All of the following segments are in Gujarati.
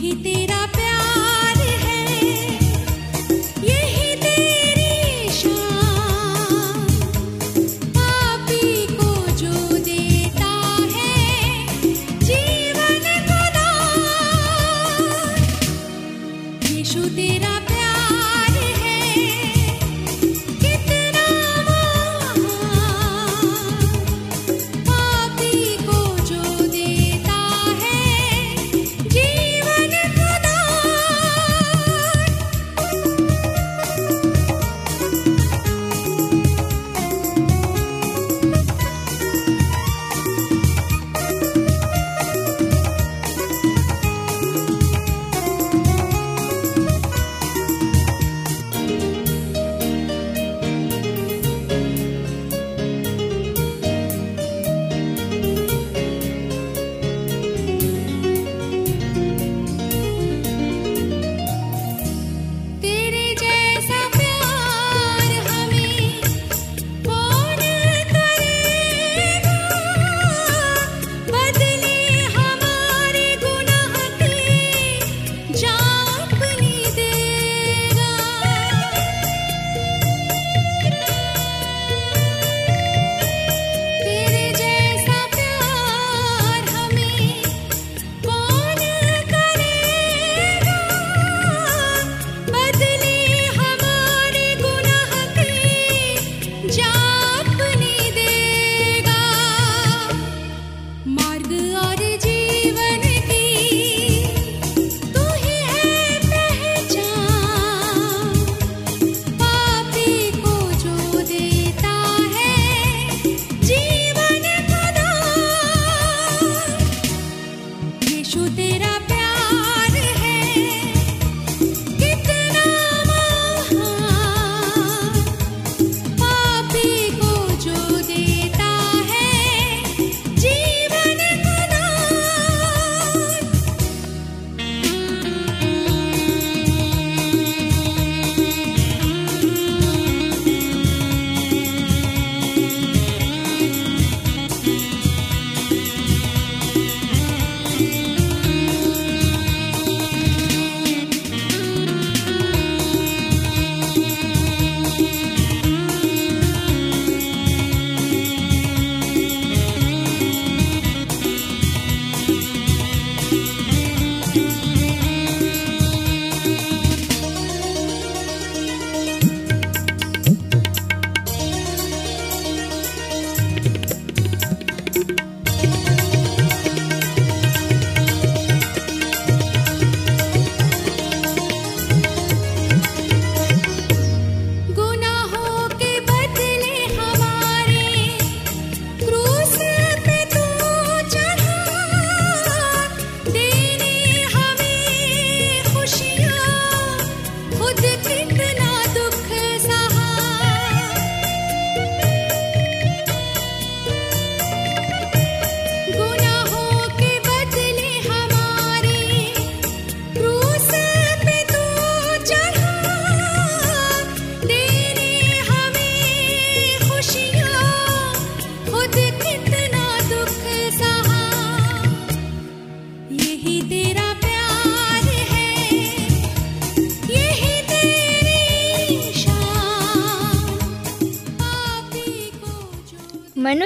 ही तेरा प्यार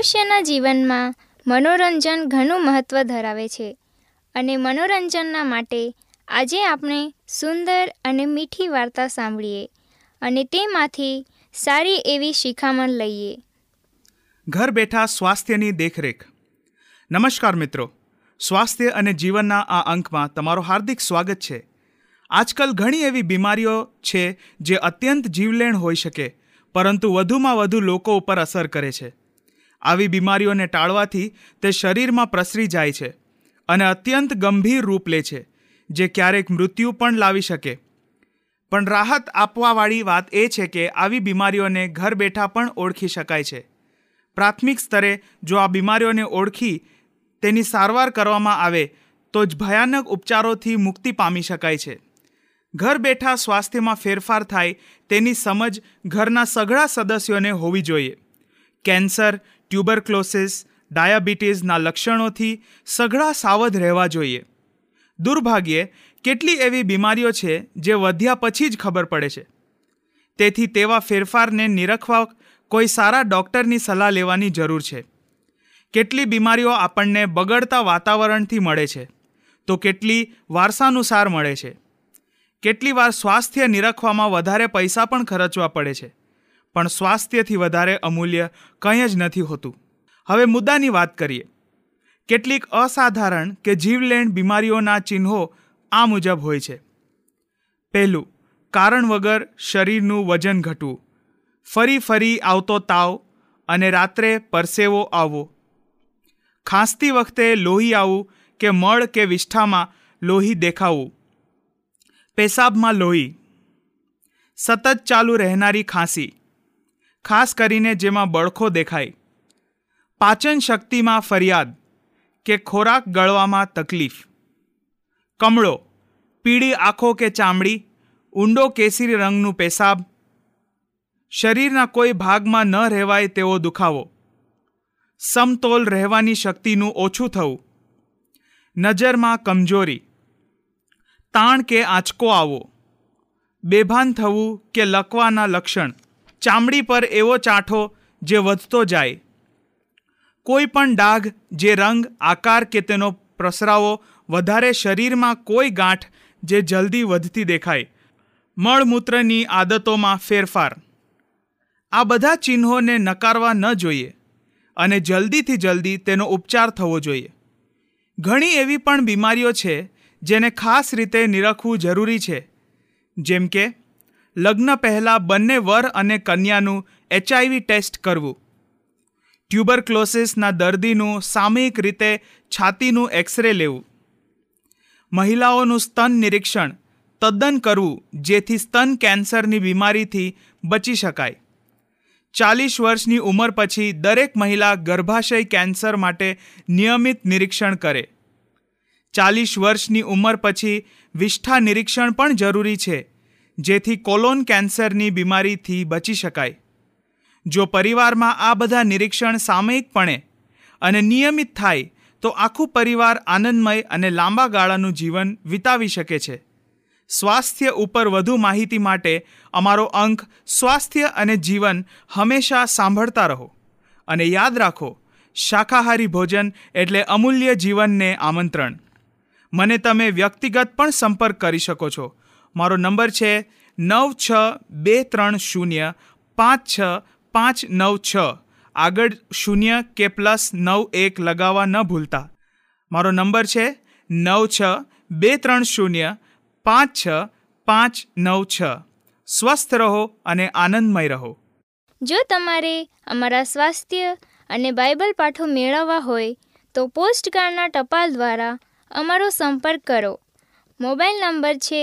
મનુષ્યના જીવનમાં મનોરંજન ઘણું મહત્ત્વ ધરાવે છે અને મનોરંજનના માટે આજે આપણે સુંદર અને મીઠી વાર્તા સાંભળીએ અને તેમાંથી સારી એવી શિખામણ લઈએ. ઘર બેઠા સ્વાસ્થ્યની દેખરેખ. નમસ્કાર મિત્રો. સ્વાસ્થ્ય અને જીવનના આ અંકમાં તમારું હાર્દિક સ્વાગત છે. આજકાલ ઘણી એવી બીમારીઓ છે જે અત્યંત જીવલેણ હોઈ શકે, પરંતુ વધુમાં વધુ લોકો ઉપર અસર કરે છે. આવી બીમારીઓને ટાળવાથી તે શરીરમાં પ્રસરી જાય છે અને અત્યંત ગંભીર રૂપ લે છે, જે ક્યારેક મૃત્યુ પણ લાવી શકે. પણ રાહત આપવાવાળી વાત એ છે કે આવી બીમારીઓને ઘર બેઠા પણ ઓળખી શકાય છે. પ્રાથમિક સ્તરે જો આ બીમારીઓને ઓળખી તેની સારવાર કરવામાં આવે, તો જ ભયાનક ઉપચારોથી મુક્તિ પામી શકાય છે. ઘર બેઠા સ્વાસ્થ્યમાં ફેરફાર થાય તેની સમજ ઘરના સઘળા સદસ્યોને હોવી જોઈએ. કેન્સર ટ્યુબરક્લોસિસ ડાયાબિટીસના લક્ષણોથી સઘળા સાવધ રહેવા જોઈએ. દુર્ભાગ્યે, કેટલી એવી બીમારીઓ છે જે વધ્યા પછી જ ખબર પડે છે. તેથી તેવા ફેરફારને નિરખવા કોઈ સારા ડૉક્ટરની સલાહ લેવાની જરૂર છે. કેટલી બીમારીઓ આપણને બગડતા વાતાવરણથી મળે છે, તો કેટલી વારસાનુસાર મળે છે. કેટલી વાર સ્વાસ્થ્ય નિરખવામાં વધારે પૈસા પણ ખર્ચવા પડે છે. પણ સ્વાસ્થ્યથી વધારે અમૂલ્ય કંઈ જ નથી હોતું. હવે મુદ્દાની વાત કરીએ. કેટલીક અસાધારણ કે જીવલેણ બીમારીઓના ચિહ્નો આ મુજબ હોય છે. પહેલું, કારણ વગર શરીરનું વજન ઘટવું. ફરી ફરી આવતો તાવ અને રાત્રે પરસેવો આવવો. ખાંસતી વખતે લોહી આવવું કે મળ કે વિષ્ઠામાં લોહી દેખાવું. પેશાબમાં લોહી. સતત ચાલુ રહેનારી ખાંસી. ખાસ કરીને જેમાં બળખો દેખાય. પાચન શક્તિમાં ફરિયાદ કે ખોરાક ગળવામાં તકલીફ. કમળો, પીળી આંખો કે ચામડી, ઊંડો કેસરી રંગનું પેશાબ. શરીરના કોઈ ભાગમાં ન રહેવાય તેવો દુખાવો. સમતોલ રહેવાની શક્તિનું ઓછું થવું. નજરમાં કમજોરી. તાણ કે આંચકો આવવો. બેભાન થવું કે લકવાના લક્ષણ. ચામડી પર એવો ચાંઠો જે વધતો જાય. કોઈ પણ ડાઘ, જે રંગ, આકાર કે તેનો પ્રસરાવો વધારે શરીરમાં કોઈ ગાંઠ જે જલ્દી વધતી દેખાય. મળમૂત્રની આદતોમાં ફેરફાર. આ બધા ચિહ્નોને નકારવા ન જોઈએ અને જલ્દીથી જલ્દી તેનો ઉપચાર થવો જોઈએ. ઘણી એવી પણ બીમારીઓ છે જેને ખાસ રીતે નિરખવું જરૂરી છે. જેમ કે લગ્ન પહેલાં બંને વર અને કન્યાનું એચઆઈવી ટેસ્ટ કરવું. ટ્યુબરક્લોસિસના દર્દીનું સામયિક રીતે છાતીનું એક્સરે લેવું. મહિલાઓનું સ્તન નિરીક્ષણ, તદ્દન કરવું, જેથી સ્તન કેન્સરની બીમારીથી બચી શકાય. ચાલીસ વર્ષની ઉંમર પછી દરેક મહિલા ગર્ભાશય કેન્સર માટે નિયમિત નિરીક્ષણ કરે. ચાલીસ વર્ષની ઉંમર પછી વિષ્ઠા નિરીક્ષણ પણ જરૂરી છે. જેથી કોલોન કેન્સરની બીમારીથી બચી શકાય. જો પરિવારમાં આ બધા નિરીક્ષણ સામયિકપણે અને નિયમિત થાય, તો આખું પરિવાર આનંદમય અને લાંબા ગાળાનું જીવન વિતાવી શકે છે. સ્વાસ્થ્ય ઉપર વધુ માહિતી માટે અમારો અંક સ્વાસ્થ્ય અને જીવન હંમેશા સાંભળતા રહો. અને યાદ રાખો, શાકાહારી ભોજન એટલે અમૂલ્ય જીવનને આમંત્રણ. મને તમે વ્યક્તિગત પણ સંપર્ક કરી શકો છો. મારો નંબર છે નવ છ બે ત્રણ શૂન્ય પાંચ છ પાંચ નવ છ. આગળ શૂન્ય કે પ્લસ નવ એક લગાવવા ન ભૂલતા. મારો નંબર છે નવ છ બે ત્રણ શૂન્ય પાંચ છ પાંચ નવ છ. સ્વસ્થ રહો અને આનંદમય રહો. જો તમારે અમારા સ્વાસ્થ્ય અને બાઇબલ પાઠો મેળવવા હોય, તો પોસ્ટકાર્ડના ટપાલ દ્વારા અમારો સંપર્ક કરો. મોબાઈલ નંબર છે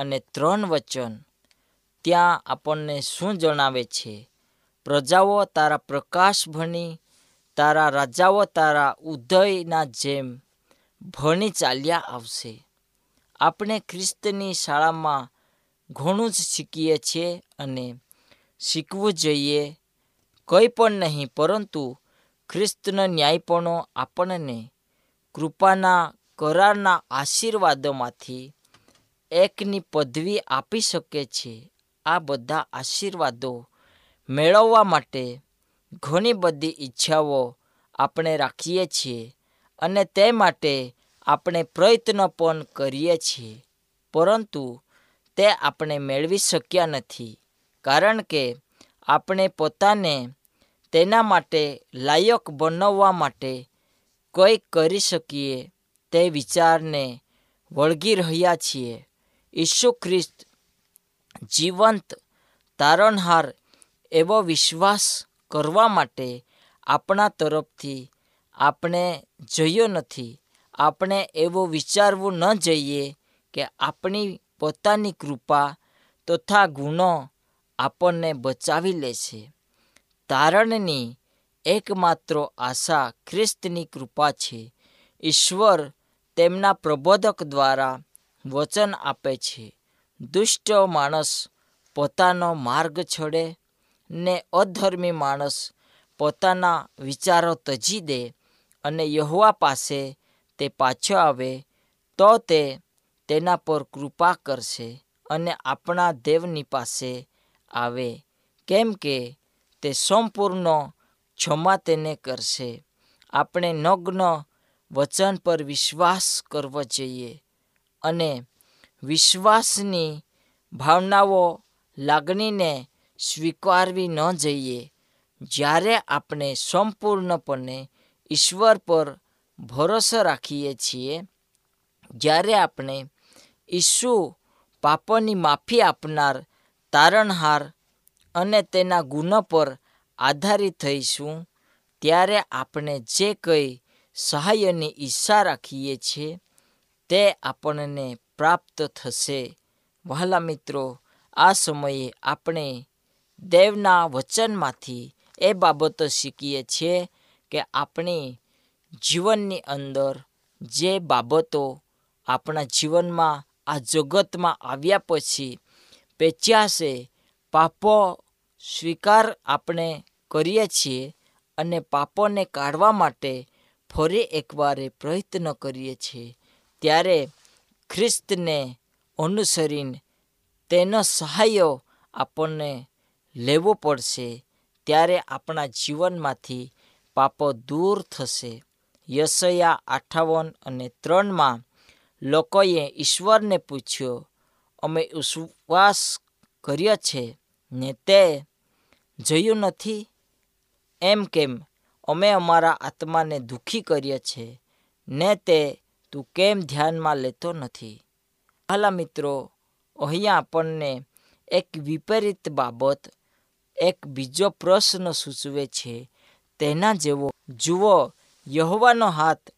અને ત્રણ વચન. ત્યાં આપણને શું જણાવે છે? પ્રજાઓ તારા પ્રકાશ ભણી, તારા રાજાઓ તારા ઉદયના જેમ ભણી ચાલ્યા આવશે. આપણે ખ્રિસ્તની શાળામાં ઘણું જ શીખીએ છીએ અને શીખવું જોઈએ કંઈ પણ નહીં, પરંતુ ખ્રિસ્તનો ન્યાયપણો આપણને કૃપાના, કરારના આશીર્વાદોમાંથી એકની પદવી આપી શકે છે. આ બધા આશીર્વાદો મેળવવા માટે ઘણી બધી ઈચ્છાઓ આપણે રાખીએ છીએ અને તે માટે આપણે પ્રયત્ન પણ કરીએ છીએ. પરંતુ તે આપણે મેળવી શક્યા નથી, કારણ કે આપણે પોતાને તેના માટે લાયક બનાવવા માટે કંઈ કરી શકીએ તે વિચારને વળગી રહ્યા છીએ. ઈસુ ખ્રિસ્ત જીવંત, તારણહાર એવો વિશ્વાસ કરવા માટે આપણા તરફથી આપણે જયો નથી. આપણે એવું વિચારવું ન જઈએ કે આપણી પોતાની કૃપા તથા ગુણો આપણને બચાવી લેશે તારણની એકમાત્ર આશા ખ્રિસ્તની કૃપા છે. ઈશ્વર તેમના પ્રબોધક દ્વારા વચન આપે છે. દુષ્ટ માણસ પોતાનો માર્ગ છોડે ને અધર્મી માણસ પોતાના વિચારો તજી દે અને યહોવા પાસે તે પાછો આવે, તો તે તેના પર કૃપા કરશે અને આપણા દેવની પાસે આવે, કેમ કે તે સંપૂર્ણ ક્ષમા તેને કરશે. આપણે નગ્ન વચન પર વિશ્વાસ કરવો જોઈએ. અને વિશ્વાસની ભાવનાઓ લાગણીને સ્વીકારવી ન જઈએ. જ્યારે આપણે સંપૂર્ણપણે ઈશ્વર પર ભરોસો રાખીએ છીએ, જ્યારે આપણે ઈસુ પાપની માફી આપનાર તારણહાર અને તેના ગુનો પર આધારિત થઈશું, ત્યારે આપણે જે કંઈ સહાયની ઈચ્છા રાખીએ છીએ તે આપણને પ્રાપ્ત થશે. વહાલા મિત્રો, આ સમયે આપણે દેવના વચનમાંથી એ બાબતો શીખીએ છીએ કે આપણી જીવનની અંદર જે બાબતો આપણા જીવનમાં આ જગતમાં આવ્યા પછી પેચ્યાશે પાપો સ્વીકાર આપણે કરીએ છીએ અને પાપોને કાઢવા માટે ફરી એકવાર પ્રયત્ન કરીએ છીએ. ત્યારે ખ્રિસ્તને અનુસરીને તેનો સહાયો આપણને લેવો પડશે. ત્યારે આપણા જીવનમાંથી પાપો દૂર થશે. યશયા અઠાવન અને ત્રણમાં લોકોએ ઈશ્વરને પૂછ્યો, અમે વિશ્વાસ કર્યો છે ને તે જોયું નથી? એમ કેમ? અમે અમારા આત્માને દુઃખી કરીએ છે ને તે તું કેમ ધ્યાનમાં લેતો નથી? હાલા મિત્રો અહીંયા આપણને એક વિપરીત બાબત, એક બીજો પ્રશ્ન સૂચવે છે. તેના જેવો, જુઓ, યહોવાનો હાથ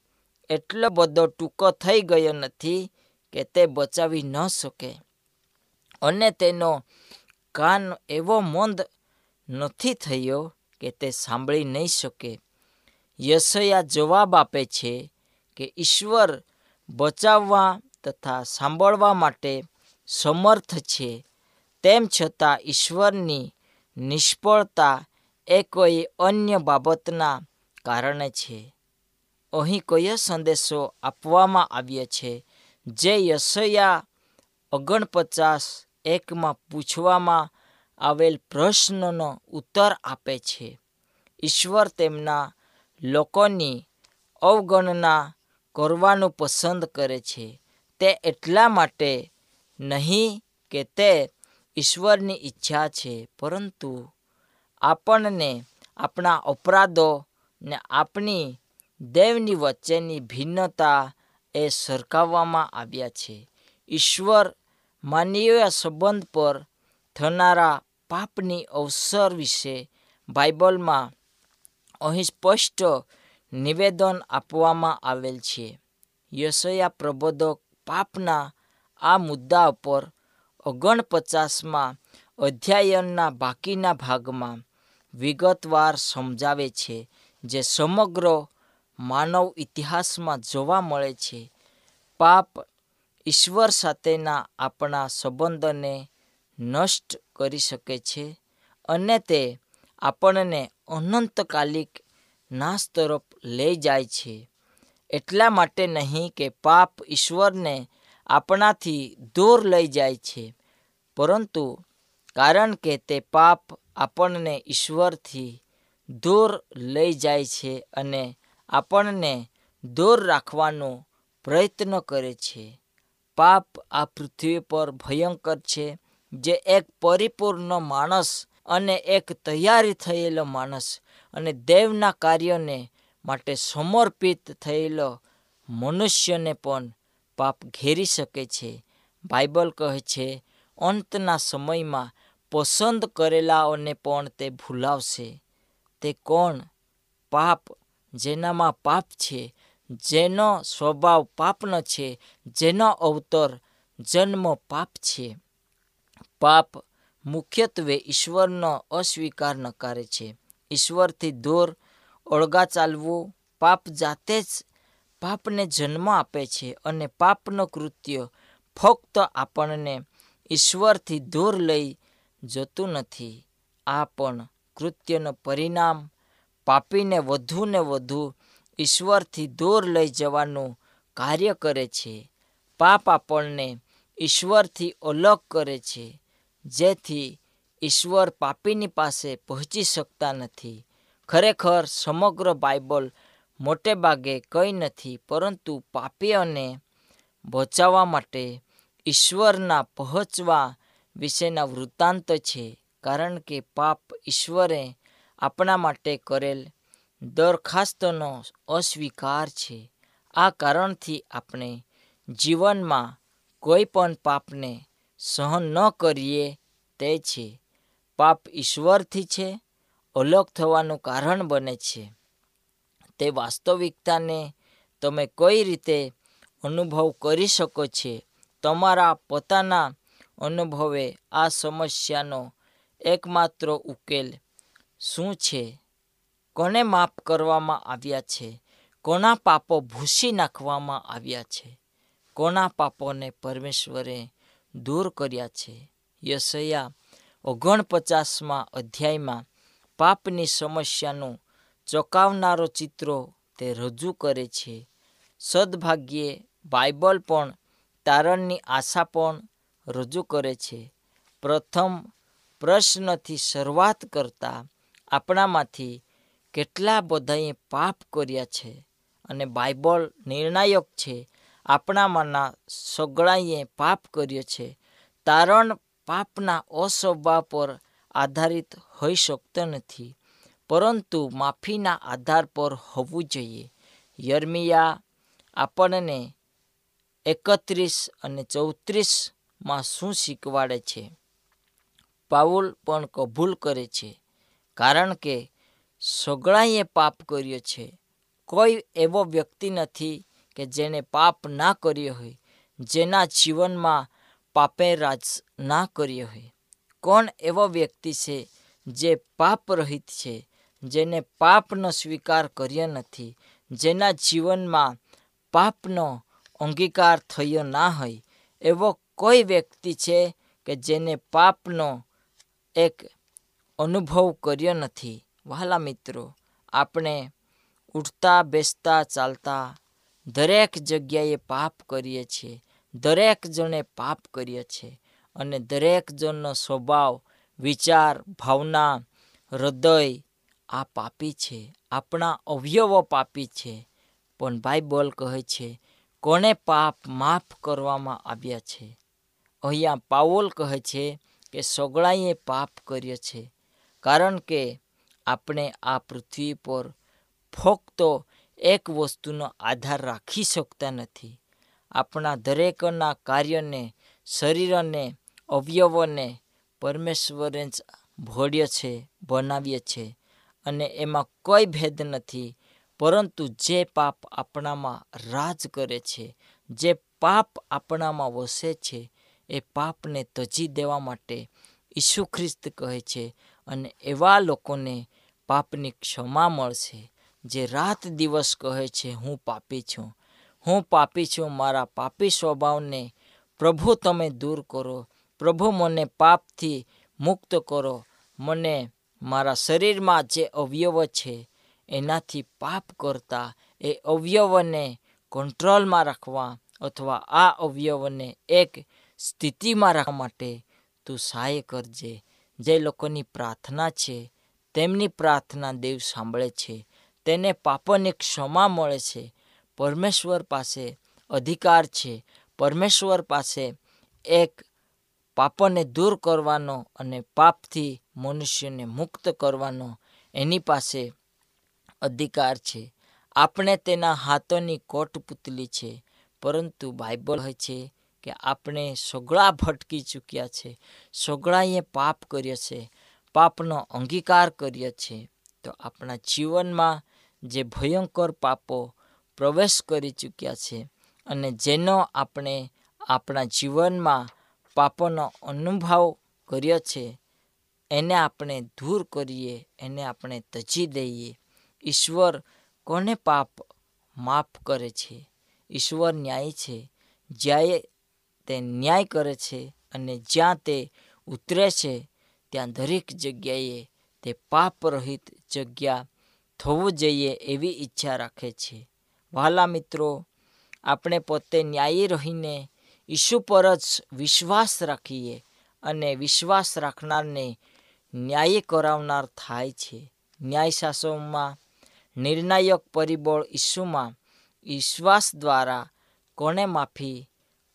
એટલો બધો ટૂંકો થઈ ગયો નથી કે તે બચાવી ન શકે. અને તેનો કાન એવો મંદ નથી થયો કે તે સાંભળી નહીં શકે. યશયા જવાબ આપે છે કે ઈશ્વર બચાવવા તથા સાંભળવા માટે સમર્થ છે. તેમ છતાં ઈશ્વરની નિષ્ફળતા એ કોઈ અન્ય બાબતના કારણે છે. અહીં કયો સંદેશો આપવામાં આવ્યો છે? જે યશયા ઓગણપચાસ એકમાં પૂછવામાં આવેલ પ્રશ્નનો ઉત્તર આપે છે. ઈશ્વર તેમના લોકોની અવગણના કરવાનું પસંદ કરે છે. તે એટલા માટે નહીં કે તે ઈશ્વરની ઈચ્છા છે, પરંતુ આપણને આપણા અપરાધો ને આપણી દેવની વચ્ચેની ભિન્નતા એ સરખાવવામાં આવ્યા છે. ઈશ્વર માનવીય સંબંધ પર થનારા પાપની અવસર વિશે બાઇબલમાં અહીં સ્પષ્ટ નિવેદન આપવામાં આવેલ છે. યશયા પ્રબોધક પાપના આ મુદ્દા ઉપર ઓગણપચાસમાં અધ્યાયનના બાકીના ભાગમાં વિગતવાર સમજાવે છે, જે સમગ્ર માનવ ઇતિહાસમાં જોવા મળે છે. પાપ ઈશ્વર સાથેના આપણા સંબંધને નષ્ટ કરી શકે છે અને તે આપણને અનંતકાલિક નાશ તરફ લઈ જાય છે. એટલા માટે નહીં કે પાપ ઈશ્વરને આપણાથી દૂર લઈ જાય છે. પરંતુ કારણ કે તે પાપ આપણને ઈશ્વરથી દૂર લઈ જાય છે અને આપણને દૂર રાખવાનો પ્રયત્ન કરે છે. પાપ આ પૃથ્વી પર ભયંકર છે, જે એક પરિપૂર્ણ માણસ અને એક તૈયારી થયેલો માણસ અને દેવના કાર્યને માટે સમર્પિત થયેલો મનુષ્યને પણ પાપ ઘેરી શકે છે. બાઇબલ કહે છે, અંતના સમયમાં પસંદ કરેલાઓને પણ તે ભૂલાવશે. તે કોણ? પાપ જેનામાં પાપ છે, જેનો સ્વભાવ પાપનો છે, જેનો અવતર જન્મ પાપ છે. પાપ મુખ્યત્વે ઈશ્વરનો અસ્વીકાર નકારે છે. ઈશ્વરથી દૂર ઓળગા ચાલવું પાપ જાતે જ પાપને જન્મ આપે છે અને પાપનો કૃત્ય ફક્ત આપણને ઈશ્વરથી દૂર લઈ જતું નથી. આ પણ કૃત્યનું પરિણામ. પાપીને વધુ ને વધુ ઈશ્વરથી દૂર લઈ જવાનું કાર્ય કરે છે. પાપ આપણને ઈશ્વરથી અલગ કરે છે. જેથી ઈશ્વર પાપીની પાસે પહોંચી શકતા નથી. ખરેખર સમગ્ર બાઇબલ મોટે ભાગે કંઈ નથી, પરંતુ પાપીઓને બચાવવા માટે ઈશ્વરના પહોંચવા વિશેના વૃત્તાંત છે, કારણ કે પાપ ઈશ્વરે આપણા માટે કરેલ દરખાસ્તનો અસ્વીકાર છે. આ કારણથી આપણે જીવનમાં કોઈ પણ પાપને સહન ન કરીએ તે છે. પાપ ઈશ્વરથી છે, અલગ થવાનું કારણ બને છે. તે વાસ્તવિકતાને તમે કઈ રીતે અનુભવ કરી શકો છે, તમારા પોતાના અનુભવે આ સમસ્યાનો એકમાત્ર ઉકેલ શું છે? કોને માફ કરવામાં આવ્યા છે? કોના પાપો ભૂસી નાખવામાં આવ્યા છે? કોના પાપોને પરમેશ્વરે દૂર કર્યા છે? યશયા ઓગણપચાસમાં અધ્યાયમાં પાપની સમસ્યાનું ચોંકાવનારો ચિત્રો તે રજૂ કરે છે. સદભાગ્યે બાઇબલ પણ તારણની આશા પણ રજૂ કરે છે. પ્રથમ પ્રશ્નથી શરૂઆત કરતા આપણામાંથી કેટલા બધાએ પાપ કર્યા છે અને બાઇબલ નિર્ણાયક છે. આપણામાંના સગળાએ પાપ કર્યો છે. તારણ પાપના અસ્વભાવ પર આધારિત હોઈ શકતો નથી. પરંતુ માફીના આધાર પર હોવું જોઈએ. યર્મિયા આપણને એકત્રીસ અને ચૌત્રીસમાં શું શીખવાડે છે? પાઉલ પણ કબૂલ કરે છે. કારણ કે સગળાએ પાપ કર્યો છે. કોઈ એવો વ્યક્તિ નથી કે જેણે પાપ ના કર્યો હોય. જેના જીવનમાં પાપે રાજ ના કર્યો હોય કોણ એવો વ્યક્તિ છે જે પાપ રહિત છે, જેને પાપનો સ્વીકાર કર્યો નથી, જેના જીવનમાં પાપનો અંગીકાર થયો ના હોય? એવો કોઈ વ્યક્તિ છે કે જેને પાપનો એક અનુભવ કર્યો નથી? વહાલા મિત્રો, આપણે ઉઠતા બેસતા ચાલતા દરેક જગ્યાએ પાપ કરીએ છીએ. દરેક જણે પાપ કરીએ છે અને દરેક જણનો સ્વભાવ, વિચાર, ભાવના, હૃદય આ પાપી છે, આપણા અવયવો પાપી છે. પણ બાઇબલ કહે છે કોને પાપ માફ કરવામાં આવ્યા છે? અહીંયા પાવોલ કહે છે કે સગળાએ પાપ કર્યો છે, કારણ કે આપણે આ પૃથ્વી પર ફક્ત એક વસ્તુનો આધાર રાખી શકતા નથી. આપણા દરેકના કાર્યને, શરીરને, અવયવોને પરમેશ્વરે જ ભોળ્ય છે, બનાવીએ છે અને એમાં કોઈ ભેદ નથી. પરંતુ જે પાપ આપણામાં રાજ કરે છે, જે પાપ આપણામાં વસે છે, એ પાપને તજી દેવા માટે ઈસુ ખ્રિસ્ત કહે છે અને એવા લોકોને પાપની ક્ષમા મળશે, જે રાત દિવસ કહે છે, હું પાપી છું. હું પાપી છું, મારા પાપી સ્વભાવને પ્રભુ તમે દૂર કરો. પ્રભુ મને પાપથી મુક્ત કરો. મને મારા શરીરમાં જે અવયવ છે, એનાથી પાપ કરતા, એ અવયવને કંટ્રોલમાં રાખવા અથવા આ અવયવને એક સ્થિતિમાં રાખવા માટે તું સહાય કરજે. જે લોકોની પ્રાર્થના છે, તેમની પ્રાર્થના દેવ સાંભળે છે. તેને પાપની ક્ષમા મળે છે. પરમેશ્વર પાસે અધિકાર છે. પરમેશ્વર પાસે એક પાપને દૂર કરવાનો અને પાપથી મનુષ્યને મુક્ત કરવાનો એની પાસે અધિકાર છે. આપણે તેના હાથોની કોટપુતલી છે, પરંતુ બાઇબલ હોય છે કે આપણે સોગળા ભટકી ચૂક્યા છે. સોગળાએ પાપ કર્યો છે, પાપનો અંગીકાર કર્યો છે. તો આપણા જીવનમાં જે ભયંકર પાપો પ્રવેશ કરી ચૂક્યા છે અને જેનો આપણે આપણા જીવનમાં પાપોનો અનુભવ કર્યો છે, એને આપણે દૂર કરીએ, એને આપણે તજી દઈએ. ઈશ્વર કોને પાપ માફ કરે છે? ઈશ્વર ન્યાય છે. જ્યારે તે ન્યાય કરે છે અને જ્યાં તે ઉતરે છે, ત્યાં દરેક જગ્યાએ તે પાપ રહિત જગ્યા થવું જોઈએ એવી ઈચ્છા રાખે છે. વહાલા મિત્રો, આપણે પોતે ન્યાયી રહીને ઈસુ પર જ વિશ્વાસ રાખીએ અને વિશ્વાસ રાખનારને ન્યાય કરાવનાર થાય છે. ન્યાય શાસનમાં નિર્ણાયક પરિબળ ઈસુમાં વિશ્વાસ દ્વારા કોણે માફી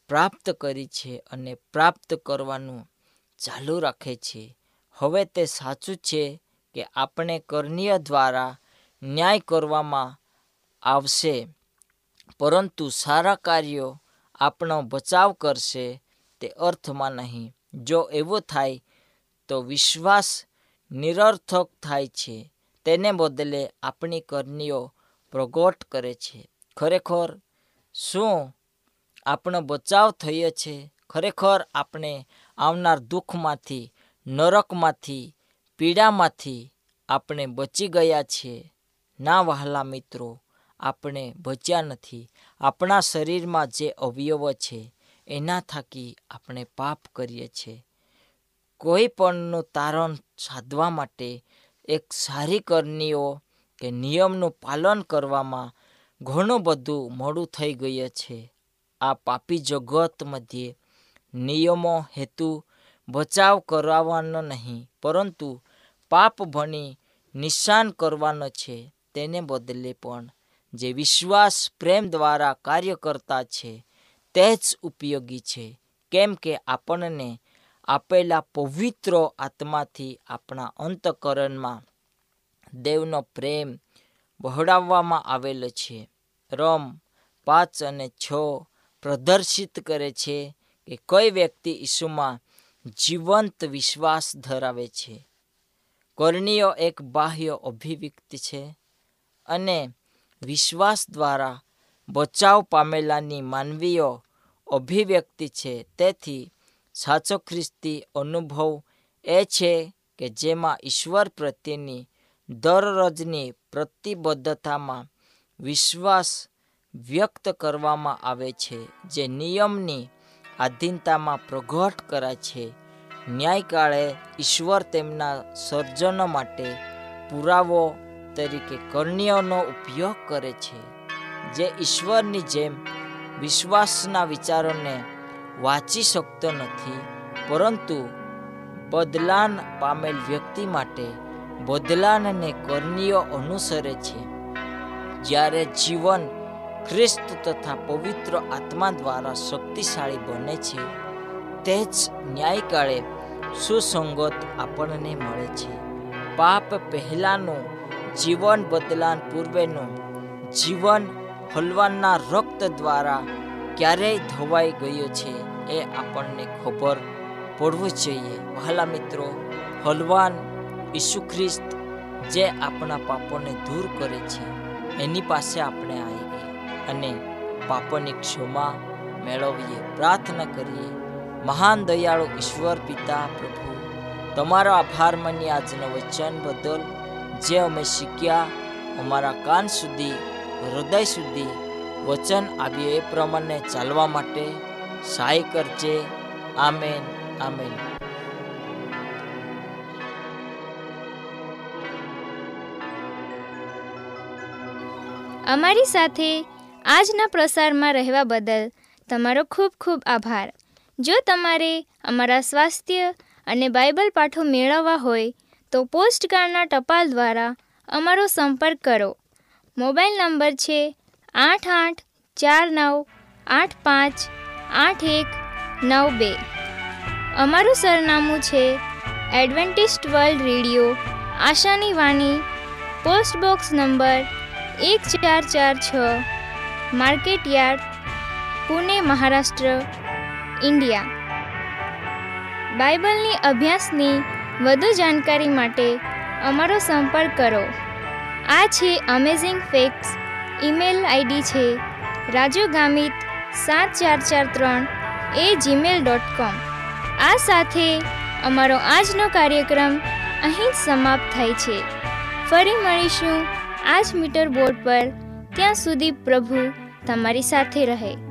પ્રાપ્ત કરી છે અને પ્રાપ્ત કરવાનું ચાલુ રાખે છે. હવે તે સાચું છે કે આપણે કરનીય દ્વારા ન્યાય કરવામાં આવશે. પરંતુ સારા કાર્યો આપણો બચાવ કરશે તે અર્થમાં નહીં. જો એવું થાય તો વિશ્વાસ નિરર્થક થાય છે. તેને બદલે આપણી કરનીઓ પ્રગટ કરે છે. ખરેખર શું આપણો બચાવ થયો છે? ખરેખર આપણે આવનાર દુઃખમાંથી, નરકમાંથી, પીડામાંથી આપણે બચી ગયા છીએ? ના વહાલા મિત્રો આપણે બચ્યા નથી. આપણા શરીરમાં જે અવયવ છે, એના થકી આપણે પાપ કરીએ છીએ કોઈ પણનું તારણ સાધવા માટે એક સારી કરણીઓ કે નિયમનું પાલન કરવામાં ઘણું બધું મોડું થઈ ગયું છે. આ પાપી જગત મધ્યે નિયમો હેતુ બચાવ કરાવવાનો નહીં, પરંતુ પાપ ભણી નિશાન કરવાનો છે. તેને બદલે પણ જે વિશ્વાસ, પ્રેમ દ્વારા કાર્ય કરતા છે તે જ ઉપયોગી છે. કેમ કે આપણને આપેલા પવિત્ર આત્માથી આપણા અંતકરણમાં દેવનો પ્રેમ બહોળાવવામાં આવેલો છે. રમ પાંચ અને છ પ્રદર્શિત કરે છે કે કોઈ વ્યક્તિ ઈસુમાં જીવંત વિશ્વાસ ધરાવે છે. કરણીઓ એક બાહ્ય અભિવ્યક્તિ છે અને વિશ્વાસ દ્વારા બચાવ પામેલાની માનવીય અભિવ્યક્તિ છે. તેથી સાચો ખ્રિસ્તી અનુભવ એ છે કે જેમાં ઈશ્વર પ્રત્યેની દરરોજની પ્રતિબદ્ધતામાં વિશ્વાસ વ્યક્ત કરવામાં આવે છે, જે નિયમની આધીનતામાં પ્રગટ કરાય છે. ન્યાયકાળે ઈશ્વર તેમના સર્જનો માટે પુરાવો તરીકે કરણીઓનો ઉપયોગ કરે છે, જે ઈશ્વરની જેમ વિશ્વાસના વિચારોને વાંચી શકતો નથી, પરંતુ બદલાન પામેલ વ્યક્તિ માટે બદલાનને કર્ણિયો અનુસરે છે. જ્યારે જીવન ખ્રિસ્ત તથા પવિત્ર આત્મા દ્વારા શક્તિશાળી બને છે, તે જ ન્યાયકાળે સુસંગત આપણને મળે છે. પાપ પહેલાંનું જીવન બદલાન પૂર્વેનું જીવન હલવાનના રક્ત દ્વારા ક્યારેય ધોવાઈ ગયું છે એ આપણને ખબર પડવું જોઈએ. વહાલા મિત્રો, હલવાન ઈસુ ખ્રિસ્ત જે આપણા પાપોને દૂર કરે છે, એની પાસે આપણે આવીએ અને પાપોની ક્ષમા મેળવીએ. પ્રાર્થના કરીએ, મહાન દયાળુ ઈશ્વર પિતા પ્રભુ, તમારો આભાર માની આજના વચન બદલ જે અમે શીખ્યા, અમારા કાન સુધી, હૃદય સુધી વચન આવ્યું એ પ્રમાણે ચાલવા માટે સહાય કરજે. Amen amen. અમારી સાથે આજના પ્રસારમાં રહેવા બદલ તમારો ખૂબ ખૂબ આભાર. જો તમારે અમારા સ્વાસ્થ્ય અને બાઇબલ પાઠો મેળવવા હોય તો પોસ્ટકાર્ડના ટપાલ દ્વારા અમારો સંપર્ક કરો. મોબાઈલ નંબર છે આઠ આઠ ચાર નવ આઠ પાંચ આઠ એક નવ બે. અમારું સરનામું છે એડવેન્ટિસ્ટ વર્લ્ડ રેડિયો, આશાની વાણી પોસ્ટ બોક્સ નંબર એક ચાર ચાર છ market yard Pune, Maharashtra, India. બાઇબલની અભ્યાસની વધુ જાણકારી માટે અમારો સંપર્ક કરો. આ છે અમેઝિંગ ફેક્ટ્સ ઈમેલ આઈડી છે રાજુ ગામિત સાત ચાર ચાર ત્રણ એ જીમેલ ડોટ કોમ આ સાથે અમારો આજનો કાર્યક્રમ અહીં સમાપ્ત થાય છે. ફરી મળીશું આ જ મીટર બોર્ડ પર. ત્યાં સુધી પ્રભુ તમારી સાથે રહે.